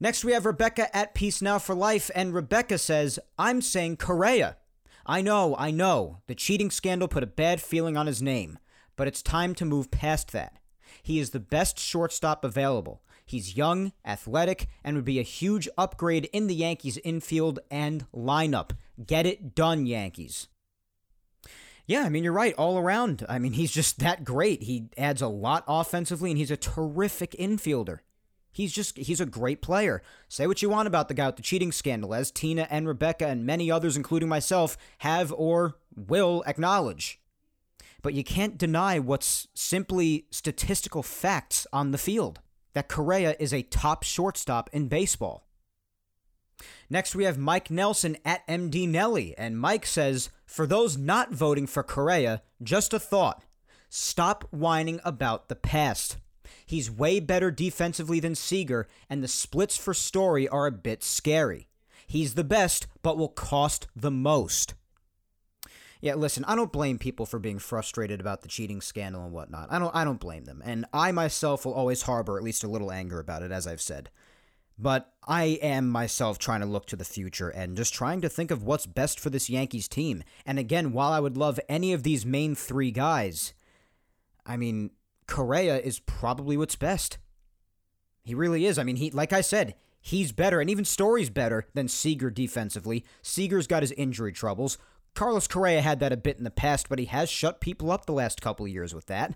next we have Rebecca at Peace Now for Life, and Rebecca says, I'm saying Correa. I know, I know, the cheating scandal put a bad feeling on his name, but it's time to move past that. He is the best shortstop available. He's young, athletic, and would be a huge upgrade in the Yankees' infield and lineup. Get it done, Yankees. Yeah, I mean, you're right all around. I mean, he's just that great. He adds a lot offensively, and he's a terrific infielder. He's just, he's a great player. Say what you want about the guy with the cheating scandal, as Tina and Rebecca and many others, including myself, have or will acknowledge. But you can't deny what's simply statistical facts on the field that Correa is a top shortstop in baseball. Next, we have Mike Nelson at MD Nelly, and Mike says, For those not voting for Correa, just a thought. Stop whining about the past. He's way better defensively than Seager, and the splits for Story are a bit scary. He's the best, but will cost the most. Yeah, listen, I don't blame people for being frustrated about the cheating scandal and whatnot. I don't I don't blame them. And I myself will always harbor at least a little anger about it, as I've said. But I am myself trying to look to the future and just trying to think of what's best for this Yankees team. And again, while I would love any of these main three guys, I mean, Correa is probably what's best. He really is. I mean, he like I said, he's better, and even Story's better than Seager defensively. Seager's got his injury troubles. Carlos Correa had that a bit in the past, but he has shut people up the last couple of years with that.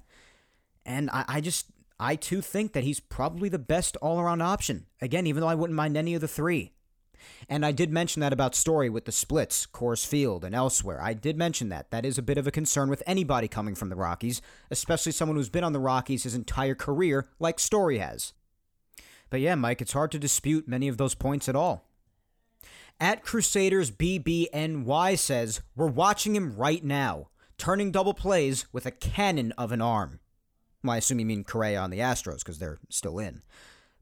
And I, I just, I too think that he's probably the best all around option. Again, even though I wouldn't mind any of the three. And I did mention that about Story with the splits, Coors Field, and elsewhere. I did mention that. That is a bit of a concern with anybody coming from the Rockies, especially someone who's been on the Rockies his entire career, like Story has. But yeah, Mike, it's hard to dispute many of those points at all. At Crusaders BBNY says, We're watching him right now, turning double plays with a cannon of an arm. Well, I assume you mean Correa on the Astros because they're still in.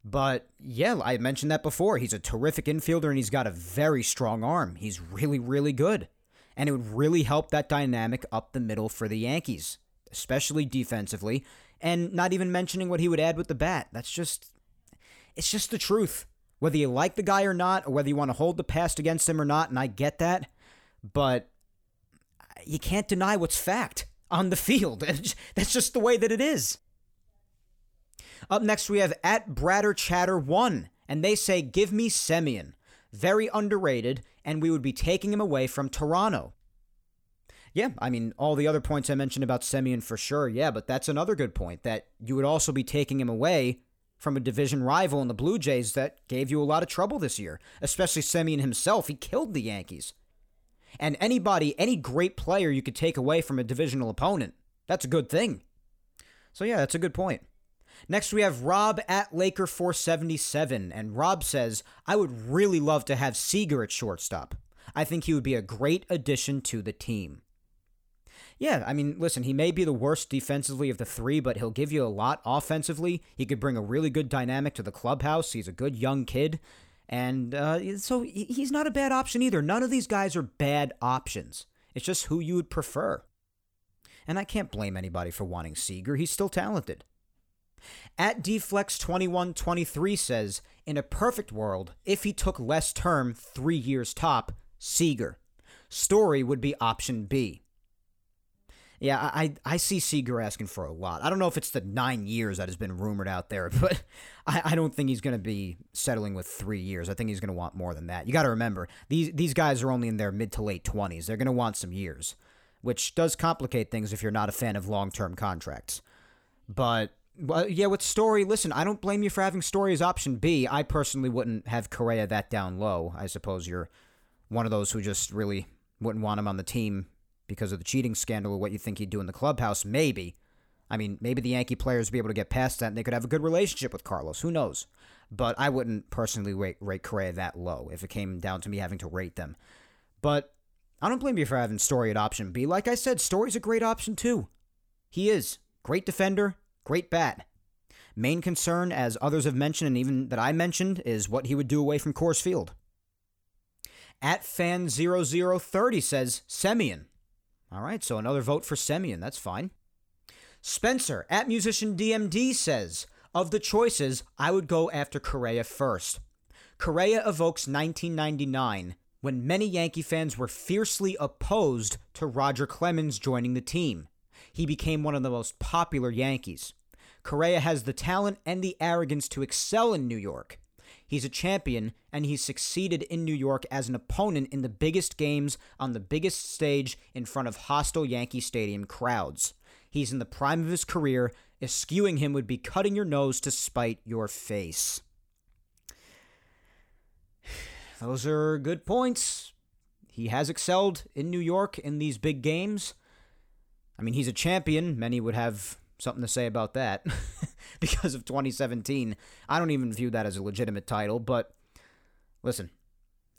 But yeah, I mentioned that before. He's a terrific infielder and he's got a very strong arm. He's really, really good. And it would really help that dynamic up the middle for the Yankees, especially defensively. And not even mentioning what he would add with the bat. That's just, it's just the truth. Whether you like the guy or not, or whether you want to hold the past against him or not, and I get that, but you can't deny what's fact on the field. That's just the way that it is. Up next, we have at Bradder Chatter 1, and they say, Give me Semien. Very underrated, and we would be taking him away from Toronto. Yeah, I mean, all the other points I mentioned about Semien for sure, yeah, but that's another good point that you would also be taking him away from a division rival in the Blue Jays that gave you a lot of trouble this year, especially Semien himself. He killed the Yankees. And anybody, any great player you could take away from a divisional opponent, that's a good thing. So, yeah, that's a good point. Next, we have Rob at Laker477, and Rob says, I would really love to have Seager at shortstop. I think he would be a great addition to the team. Yeah, I mean, listen, he may be the worst defensively of the three, but he'll give you a lot offensively. He could bring a really good dynamic to the clubhouse. He's a good young kid. And uh, so he's not a bad option either. None of these guys are bad options. It's just who you would prefer. And I can't blame anybody for wanting Seager. He's still talented. At Deflex2123 says, in a perfect world, if he took less term, three years top, Seager. Story would be option B. Yeah, I, I see Seager asking for a lot. I don't know if it's the nine years that has been rumored out there, but I, I don't think he's going to be settling with three years. I think he's going to want more than that. You got to remember, these, these guys are only in their mid to late 20s. They're going to want some years, which does complicate things if you're not a fan of long term contracts. But well, yeah, with Story, listen, I don't blame you for having Story as option B. I personally wouldn't have Correa that down low. I suppose you're one of those who just really wouldn't want him on the team because of the cheating scandal or what you think he'd do in the clubhouse. Maybe. I mean, maybe the Yankee players would be able to get past that and they could have a good relationship with Carlos. Who knows? But I wouldn't personally rate, rate Correa that low if it came down to me having to rate them. But I don't blame you for having Story at option B. Like I said, Story's a great option too. He is. Great defender, Great bat. Main concern, as others have mentioned and even that I mentioned, is what he would do away from Coors Field. At fan0030 says Semien. All right, so another vote for Semien. That's fine. Spencer at musician DMD says, of the choices, I would go after Correa first. Correa evokes 1999, when many Yankee fans were fiercely opposed to Roger Clemens joining the team he became one of the most popular Yankees. Correa has the talent and the arrogance to excel in New York. He's a champion, and he's succeeded in New York as an opponent in the biggest games on the biggest stage in front of hostile Yankee Stadium crowds. He's in the prime of his career. Eschewing him would be cutting your nose to spite your face. Those are good points. He has excelled in New York in these big games. I mean, he's a champion. Many would have something to say about that because of 2017. I don't even view that as a legitimate title, but listen,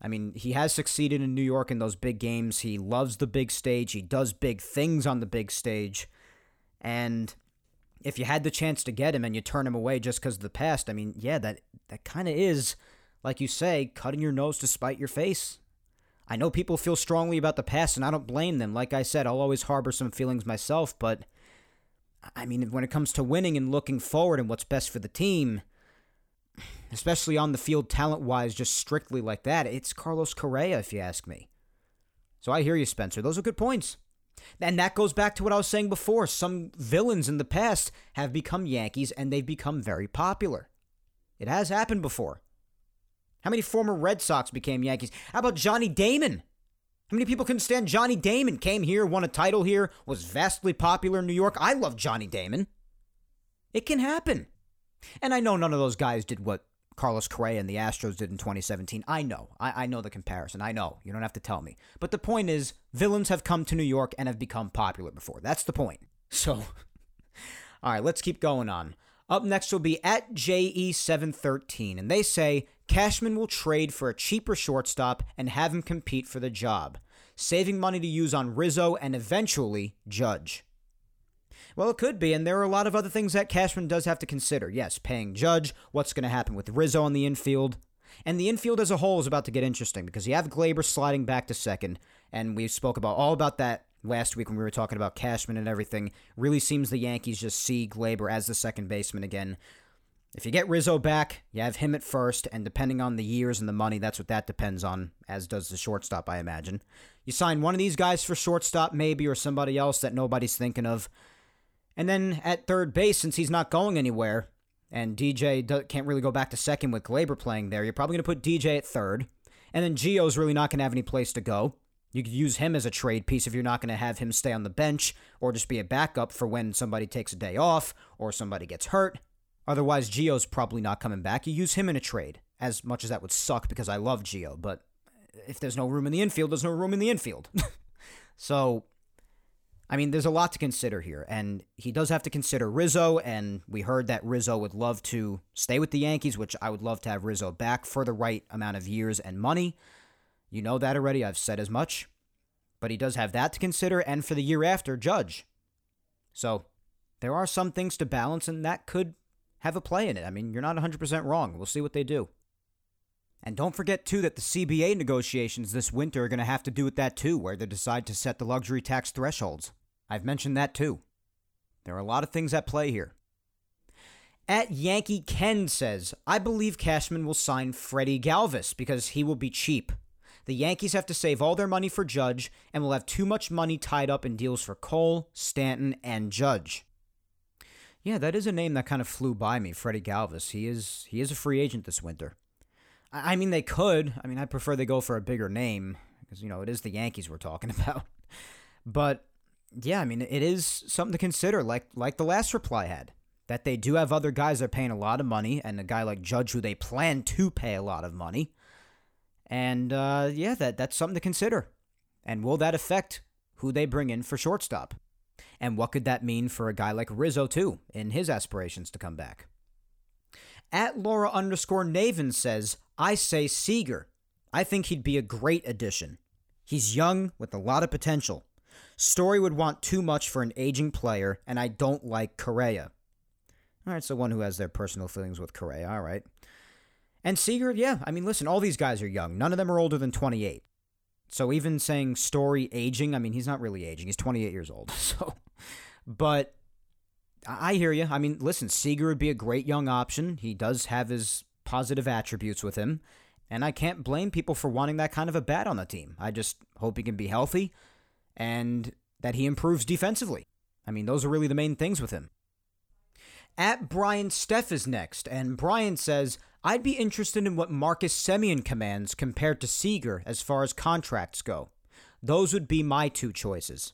I mean, he has succeeded in New York in those big games. He loves the big stage, he does big things on the big stage. And if you had the chance to get him and you turn him away just because of the past, I mean, yeah, that, that kind of is, like you say, cutting your nose to spite your face. I know people feel strongly about the past, and I don't blame them. Like I said, I'll always harbor some feelings myself, but I mean, when it comes to winning and looking forward and what's best for the team, especially on the field talent wise, just strictly like that, it's Carlos Correa, if you ask me. So I hear you, Spencer. Those are good points. And that goes back to what I was saying before. Some villains in the past have become Yankees and they've become very popular. It has happened before. How many former Red Sox became Yankees? How about Johnny Damon? How many people can stand Johnny Damon? Came here, won a title here, was vastly popular in New York. I love Johnny Damon. It can happen. And I know none of those guys did what Carlos Correa and the Astros did in 2017. I know. I, I know the comparison. I know. You don't have to tell me. But the point is, villains have come to New York and have become popular before. That's the point. So, all right, let's keep going on. Up next will be at JE713, and they say Cashman will trade for a cheaper shortstop and have him compete for the job, saving money to use on Rizzo and eventually Judge. Well, it could be, and there are a lot of other things that Cashman does have to consider. Yes, paying Judge, what's going to happen with Rizzo on the infield. And the infield as a whole is about to get interesting because you have Gleyber sliding back to second, and we spoke about all about that last week when we were talking about Cashman and everything. Really seems the Yankees just see Gleyber as the second baseman again. If you get Rizzo back, you have him at first, and depending on the years and the money, that's what that depends on, as does the shortstop, I imagine. You sign one of these guys for shortstop, maybe, or somebody else that nobody's thinking of. And then at third base, since he's not going anywhere, and DJ can't really go back to second with Gleyber playing there, you're probably going to put DJ at third. And then Gio's really not going to have any place to go. You could use him as a trade piece if you're not going to have him stay on the bench or just be a backup for when somebody takes a day off or somebody gets hurt. Otherwise, Gio's probably not coming back. You use him in a trade, as much as that would suck because I love Gio. But if there's no room in the infield, there's no room in the infield. so, I mean, there's a lot to consider here. And he does have to consider Rizzo. And we heard that Rizzo would love to stay with the Yankees, which I would love to have Rizzo back for the right amount of years and money. You know that already. I've said as much. But he does have that to consider, and for the year after, Judge. So there are some things to balance, and that could have a play in it. I mean, you're not 100% wrong. We'll see what they do. And don't forget, too, that the CBA negotiations this winter are going to have to do with that, too, where they decide to set the luxury tax thresholds. I've mentioned that, too. There are a lot of things at play here. At Yankee Ken says, I believe Cashman will sign Freddie Galvis because he will be cheap. The Yankees have to save all their money for Judge and will have too much money tied up in deals for Cole, Stanton, and Judge. Yeah, that is a name that kind of flew by me, Freddie Galvis. He is he is a free agent this winter. I, I mean, they could. I mean, I prefer they go for a bigger name because you know it is the Yankees we're talking about. But yeah, I mean, it is something to consider. Like like the last reply had that they do have other guys that are paying a lot of money, and a guy like Judge who they plan to pay a lot of money. And uh, yeah, that that's something to consider. And will that affect who they bring in for shortstop? And what could that mean for a guy like Rizzo too in his aspirations to come back? At Laura underscore Naven says, I say Seager. I think he'd be a great addition. He's young with a lot of potential. Story would want too much for an aging player, and I don't like Correa. All right, so one who has their personal feelings with Correa. All right. And Seager, yeah, I mean, listen, all these guys are young. None of them are older than 28. So even saying Story aging, I mean, he's not really aging. He's 28 years old. So, but I hear you. I mean, listen, Seager would be a great young option. He does have his positive attributes with him. And I can't blame people for wanting that kind of a bat on the team. I just hope he can be healthy and that he improves defensively. I mean, those are really the main things with him. At Brian Steff is next, and Brian says, I'd be interested in what Marcus Semien commands compared to Seager as far as contracts go. Those would be my two choices.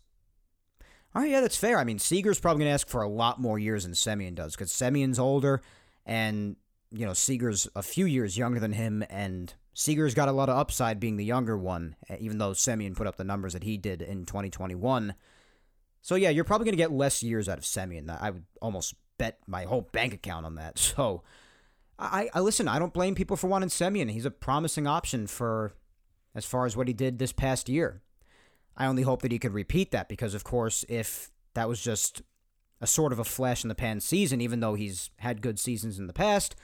All right, yeah, that's fair. I mean, Seager's probably going to ask for a lot more years than Semien does because Semien's older, and you know Seager's a few years younger than him, and Seager's got a lot of upside being the younger one, even though Semien put up the numbers that he did in 2021. So yeah, you're probably going to get less years out of Semien. I would almost bet my whole bank account on that. So I, I listen. I don't blame people for wanting Semien. He's a promising option for as far as what he did this past year. I only hope that he could repeat that because, of course, if that was just a sort of a flash in the pan season, even though he's had good seasons in the past,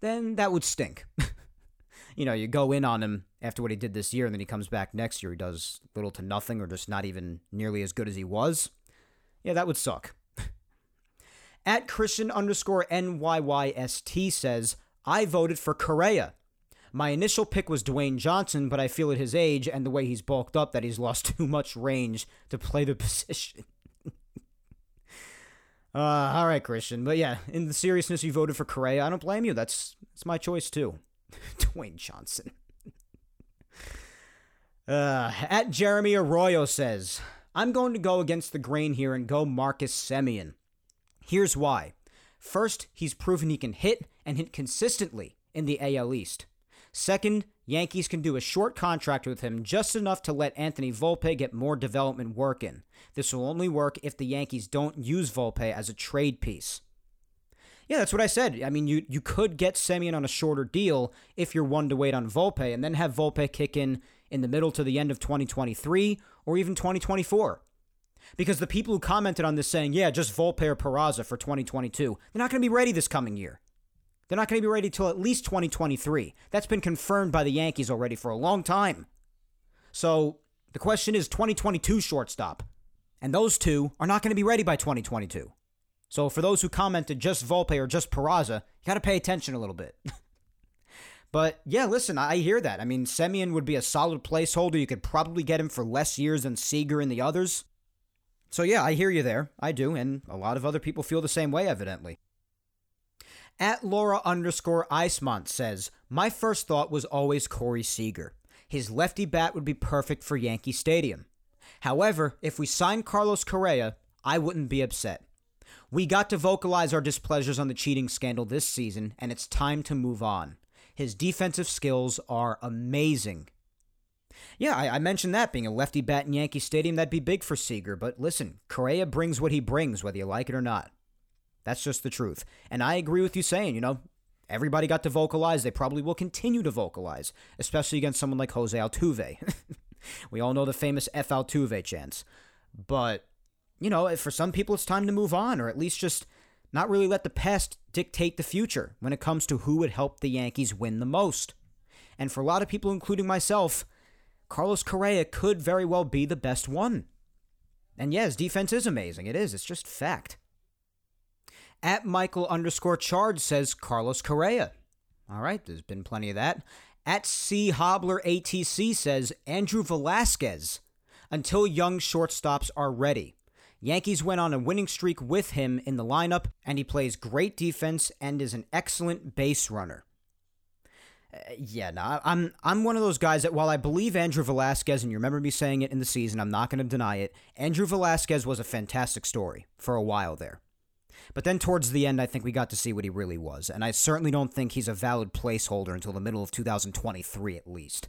then that would stink. you know, you go in on him after what he did this year, and then he comes back next year, he does little to nothing or just not even nearly as good as he was. Yeah, that would suck. At Christian underscore NYYST says, I voted for Correa. My initial pick was Dwayne Johnson, but I feel at his age and the way he's bulked up that he's lost too much range to play the position. uh, all right, Christian. But yeah, in the seriousness, you voted for Correa. I don't blame you. That's, that's my choice, too. Dwayne Johnson. uh, at Jeremy Arroyo says, I'm going to go against the grain here and go Marcus Semien. Here's why. First, he's proven he can hit and hit consistently in the AL East. Second, Yankees can do a short contract with him just enough to let Anthony Volpe get more development work in. This will only work if the Yankees don't use Volpe as a trade piece. Yeah, that's what I said. I mean, you, you could get Semien on a shorter deal if you're one to wait on Volpe and then have Volpe kick in in the middle to the end of 2023 or even 2024. Because the people who commented on this saying, yeah, just Volpe or Peraza for 2022, they're not going to be ready this coming year. They're not going to be ready till at least 2023. That's been confirmed by the Yankees already for a long time. So the question is 2022 shortstop. And those two are not going to be ready by 2022. So for those who commented just Volpe or just Peraza, you got to pay attention a little bit. but yeah, listen, I hear that. I mean, Semien would be a solid placeholder. You could probably get him for less years than Seager and the others. So yeah, I hear you there. I do, and a lot of other people feel the same way, evidently. At Laura underscore Icemont says, My first thought was always Corey Seager. His lefty bat would be perfect for Yankee Stadium. However, if we signed Carlos Correa, I wouldn't be upset. We got to vocalize our displeasures on the cheating scandal this season, and it's time to move on. His defensive skills are amazing. Yeah, I, I, mentioned that being a lefty bat in Yankee Stadium, that'd be big for Seager. But listen, Correa brings what he brings, whether you like it or not. That's just the truth. And I agree with you saying, you know, everybody got to vocalize. They probably will continue to vocalize, especially against someone like Jose Altuve. we all know the famous F Altuve chants. But, you know, for some people, it's time to move on, or at least just not really let the past dictate the future when it comes to who would help the Yankees win the most. And for a lot of people, including myself, Carlos Correa could very well be the best one. And yes, defense is amazing. It is. It's just fact. At Michael underscore Charge says Carlos Correa. All right, there's been plenty of that. At C Hobbler ATC says Andrew Velazquez until young shortstops are ready. Yankees went on a winning streak with him in the lineup, and he plays great defense and is an excellent base runner. Yeah, no, I'm I'm one of those guys that while I believe Andrew Velazquez, and you remember me saying it in the season, I'm not going to deny it. Andrew Velazquez was a fantastic story for a while there. But then towards the end, I think we got to see what he really was, and I certainly don't think he's a valid placeholder until the middle of 2023 at least.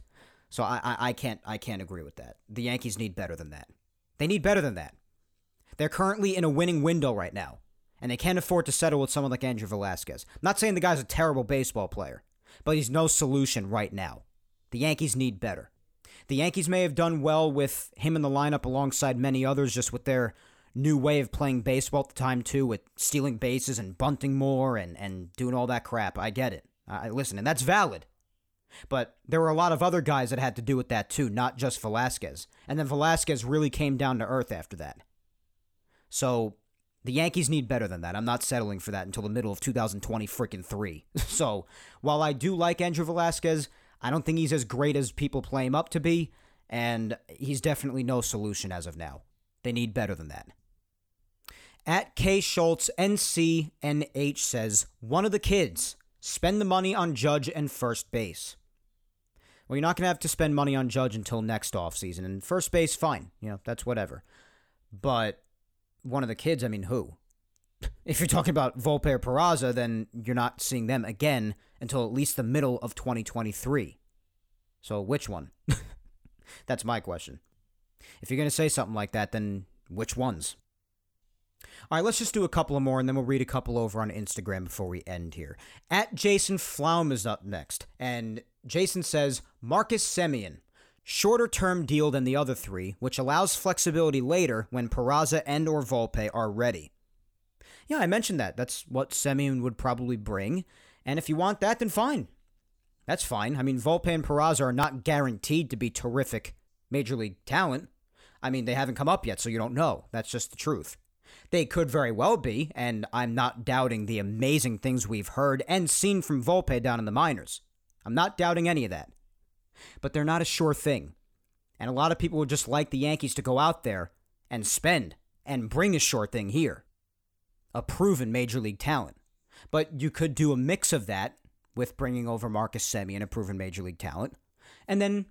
So I, I, I can't I can't agree with that. The Yankees need better than that. They need better than that. They're currently in a winning window right now, and they can't afford to settle with someone like Andrew Velazquez. I'm not saying the guy's a terrible baseball player, but he's no solution right now. The Yankees need better. The Yankees may have done well with him in the lineup alongside many others, just with their new way of playing baseball at the time too, with stealing bases and bunting more and and doing all that crap. I get it. I listen, and that's valid. But there were a lot of other guys that had to do with that too, not just Velazquez. And then Velazquez really came down to earth after that. So the Yankees need better than that. I'm not settling for that until the middle of 2020 freaking 3. so, while I do like Andrew Velazquez, I don't think he's as great as people play him up to be, and he's definitely no solution as of now. They need better than that. At K Schultz NCNH says, one of the kids, spend the money on Judge and first base. Well, you're not going to have to spend money on Judge until next offseason. And first base, fine. You know, that's whatever. But one of the kids, I mean, who? If you're talking about Volpe or Peraza, then you're not seeing them again until at least the middle of 2023. So which one? That's my question. If you're going to say something like that, then which ones? All right, let's just do a couple of more and then we'll read a couple over on Instagram before we end here. At Jason Flaum is up next. And Jason says Marcus Semien, shorter term deal than the other three, which allows flexibility later when Peraza and or Volpe are ready. Yeah, I mentioned that. That's what Semien would probably bring. And if you want that, then fine. That's fine. I mean, Volpe and Peraza are not guaranteed to be terrific major league talent. I mean, they haven't come up yet, so you don't know. That's just the truth. They could very well be, and I'm not doubting the amazing things we've heard and seen from Volpe down in the minors. I'm not doubting any of that. But they're not a sure thing. And a lot of people would just like the Yankees to go out there and spend and bring a sure thing here a proven major league talent. But you could do a mix of that with bringing over Marcus Semien, a proven major league talent, and then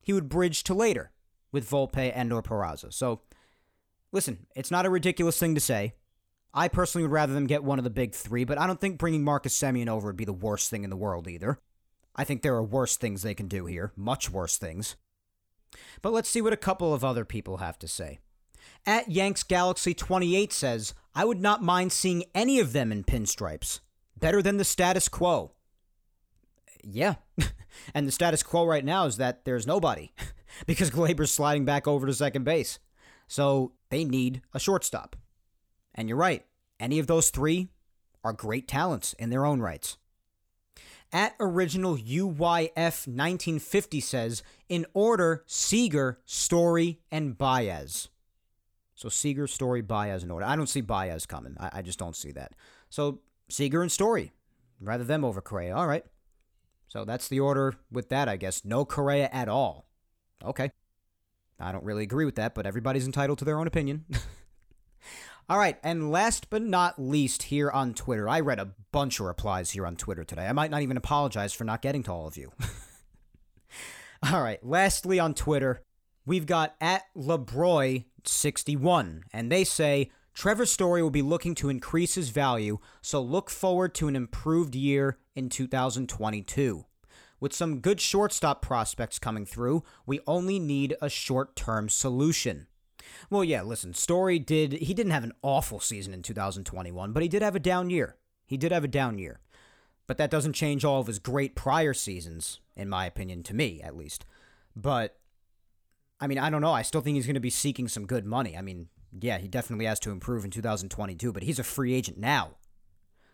he would bridge to later with Volpe and or Peraza. So, listen, it's not a ridiculous thing to say. I personally would rather them get one of the big three, but I don't think bringing Marcus Semien over would be the worst thing in the world either. I think there are worse things they can do here, much worse things. But let's see what a couple of other people have to say. At Yanks Galaxy 28 says, I would not mind seeing any of them in pinstripes. Better than the status quo. Yeah. and the status quo right now is that there's nobody because Gleyber's sliding back over to second base. So they need a shortstop. And you're right. Any of those three are great talents in their own rights. At original UYF 1950 says, in order, Seager, Story, and Baez. So Seager, Story, Baez in order. I don't see Baez coming. I, I just don't see that. So Seager and Story. Rather them over Correa. All right. So that's the order with that, I guess. No Correa at all. Okay. I don't really agree with that, but everybody's entitled to their own opinion. all right, and last but not least, here on Twitter, I read a bunch of replies here on Twitter today. I might not even apologize for not getting to all of you. all right, lastly on Twitter, we've got at LeBroy61, and they say Trevor Story will be looking to increase his value, so look forward to an improved year in 2022. With some good shortstop prospects coming through, we only need a short term solution. Well, yeah, listen, Story did, he didn't have an awful season in 2021, but he did have a down year. He did have a down year. But that doesn't change all of his great prior seasons, in my opinion, to me at least. But, I mean, I don't know. I still think he's going to be seeking some good money. I mean, yeah, he definitely has to improve in 2022, but he's a free agent now.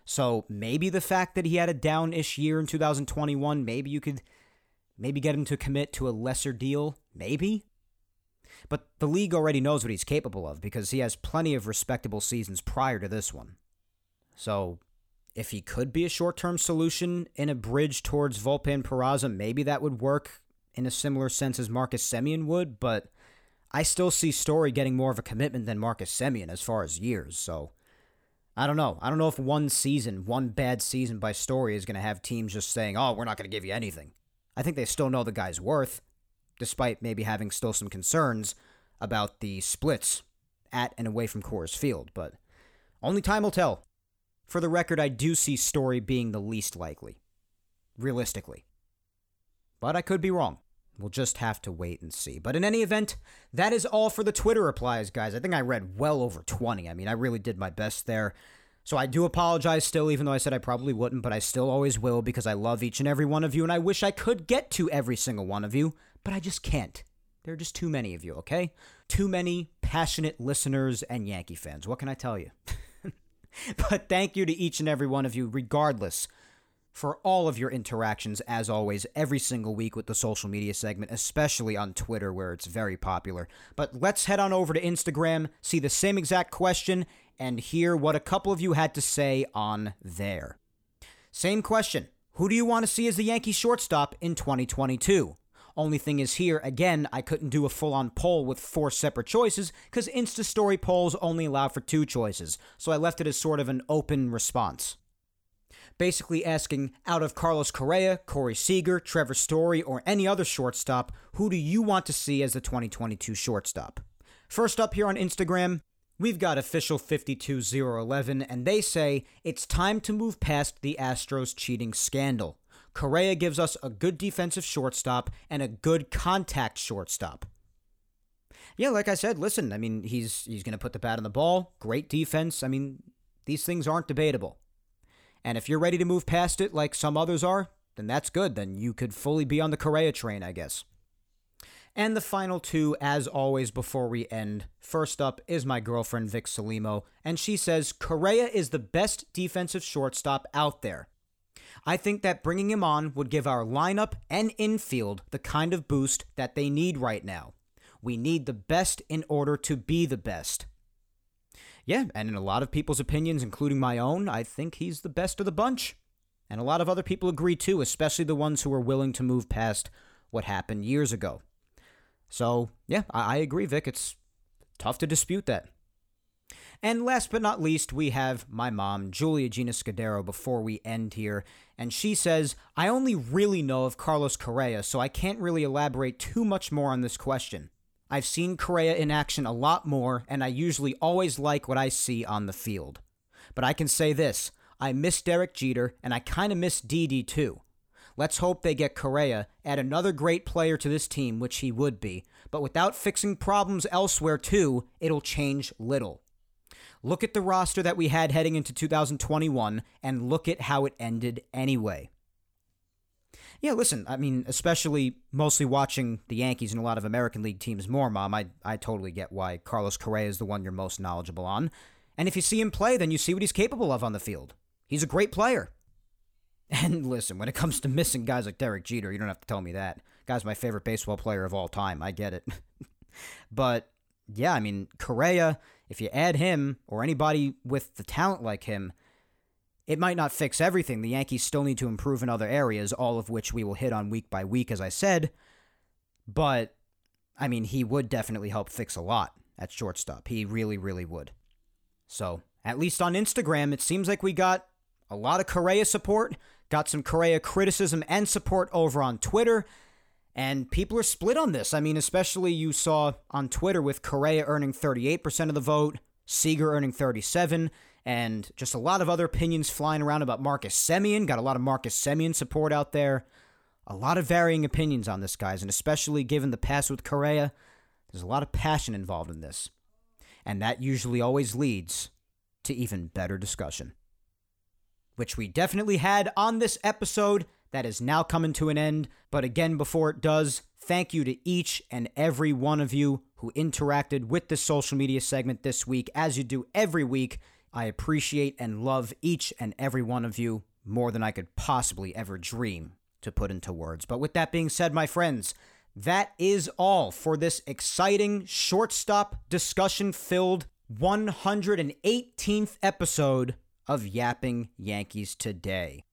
So maybe the fact that he had a down-ish year in 2021, maybe you could maybe get him to commit to a lesser deal, maybe. But the league already knows what he's capable of because he has plenty of respectable seasons prior to this one. So if he could be a short-term solution in a bridge towards Volpe and Peraza, maybe that would work in a similar sense as Marcus Semien would, but I still see Story getting more of a commitment than Marcus Semien as far as years, so I don't know. I don't know if one season, one bad season by Story is going to have teams just saying, oh, we're not going to give you anything. I think they still know the guy's worth, despite maybe having still some concerns about the splits at and away from Coors Field, but only time will tell. For the record, I do see Story being the least likely, realistically. But I could be wrong. We'll just have to wait and see. But in any event, that is all for the Twitter replies, guys. I think I read well over 20. I mean, I really did my best there. So I do apologize still, even though I said I probably wouldn't, but I still always will because I love each and every one of you, and I wish I could get to every single one of you, but I just can't. There are just too many of you, okay? Too many passionate listeners and Yankee fans. What can I tell you? but thank you to each and every one of you, regardless for all of your interactions, as always, every single week with the social media segment, especially on Twitter, where it's very popular. But let's head on over to Instagram, see the same exact question, and hear what a couple of you had to say on there. Same question Who do you want to see as the Yankee shortstop in 2022? Only thing is, here, again, I couldn't do a full on poll with four separate choices because Insta Story polls only allow for two choices, so I left it as sort of an open response. Basically asking, out of Carlos Correa, Corey Seager, Trevor Story, or any other shortstop, who do you want to see as the 2022 shortstop? First up here on Instagram, We've got official 52011, and they say it's time to move past the Astros cheating scandal. Correa gives us a good defensive shortstop and a good contact shortstop. Yeah, like I said, listen, I mean, he's he's going to put the bat on the ball, great defense. I mean, these things aren't debatable. And if you're ready to move past it like some others are, then that's good. Then you could fully be on the Correa train, I guess. And the final two, as always, before we end. First up is my girlfriend, Vic Salimo, and she says Correa is the best defensive shortstop out there. I think that bringing him on would give our lineup and infield the kind of boost that they need right now. We need the best in order to be the best. Yeah, and in a lot of people's opinions, including my own, I think he's the best of the bunch. And a lot of other people agree too, especially the ones who are willing to move past what happened years ago. So, yeah, I, agree, Vic. It's tough to dispute that. And last but not least, we have my mom, Julia Gina Scudero, before we end here. And she says, I only really know of Carlos Correa, so I can't really elaborate too much more on this question. I've seen Correa in action a lot more, and I usually always like what I see on the field. But I can say this I miss Derek Jeter, and I kind of miss Didi too. Let's hope they get Correa, add another great player to this team, which he would be, but without fixing problems elsewhere too, it'll change little. Look at the roster that we had heading into 2021 and look at how it ended anyway. Yeah, listen, I mean, especially mostly watching the Yankees and a lot of American League teams more, Mom, I, I totally get why Carlos Correa is the one you're most knowledgeable on. And if you see him play, then you see what he's capable of on the field. He's a great player. And listen, when it comes to missing guys like Derek Jeter, you don't have to tell me that. Guy's my favorite baseball player of all time. I get it. but yeah, I mean, Correa, if you add him or anybody with the talent like him, it might not fix everything. The Yankees still need to improve in other areas, all of which we will hit on week by week, as I said. But, I mean, he would definitely help fix a lot at shortstop. He really, really would. So, at least on Instagram, it seems like we got a lot of Correa support. Got some Correa criticism and support over on Twitter. And people are split on this. I mean, especially you saw on Twitter with Correa earning 38% of the vote, Seager earning 37, and just a lot of other opinions flying around about Marcus Semien. Got a lot of Marcus Semien support out there. A lot of varying opinions on this, guys, and especially given the past with Correa, there's a lot of passion involved in this. And that usually always leads to even better discussion which we definitely had on this episode that is now coming to an end. But again, before it does, thank you to each and every one of you who interacted with the social media segment this week, as you do every week. I appreciate and love each and every one of you more than I could possibly ever dream to put into words. But with that being said, my friends, that is all for this exciting shortstop discussion filled 118th episode of Yapping Yankees today.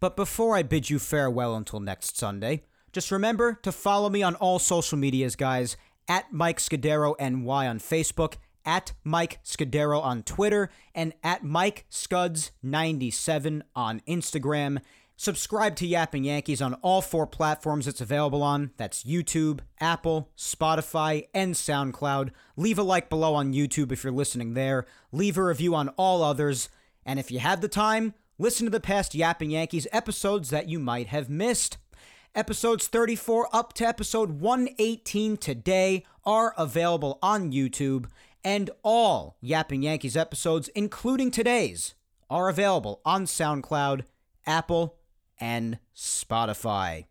But before I bid you farewell until next Sunday, just remember to follow me on all social medias, guys, at Mike Scudero NY on Facebook, at Mike Scudero on Twitter, and at Mike Scuds97 on Instagram. Subscribe to Yapping Yankees on all four platforms it's available on. That's YouTube, Apple, Spotify, and SoundCloud. Leave a like below on YouTube if you're listening there. Leave a review on all others. And if you have the time, listen to the past Yapping Yankees episodes that you might have missed. Episodes 34 up to episode 118 today are available on YouTube, and all Yapping Yankees episodes, including today's, are available on SoundCloud, Apple, and Spotify.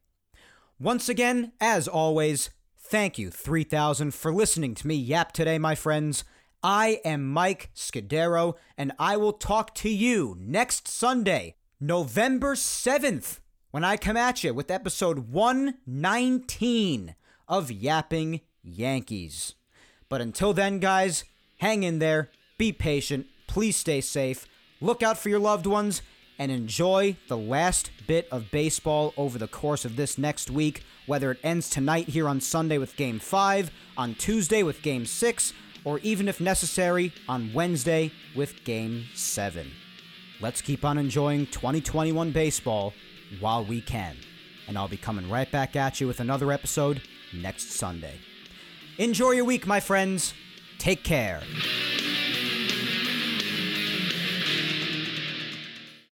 Once again, as always, thank you 3000 for listening to me yap today, my friends. I am Mike Scudero, and I will talk to you next Sunday, November 7th, when I come at you with episode 119 of Yapping Yankees. But until then, guys, hang in there, be patient, please stay safe, look out for your loved ones, and enjoy the last bit of baseball over the course of this next week, whether it ends tonight here on Sunday with Game 5, on Tuesday with Game 6, or even if necessary, on Wednesday with Game 7. Let's keep on enjoying 2021 baseball while we can. And I'll be coming right back at you with another episode next Sunday. Enjoy your week, my friends. Take care.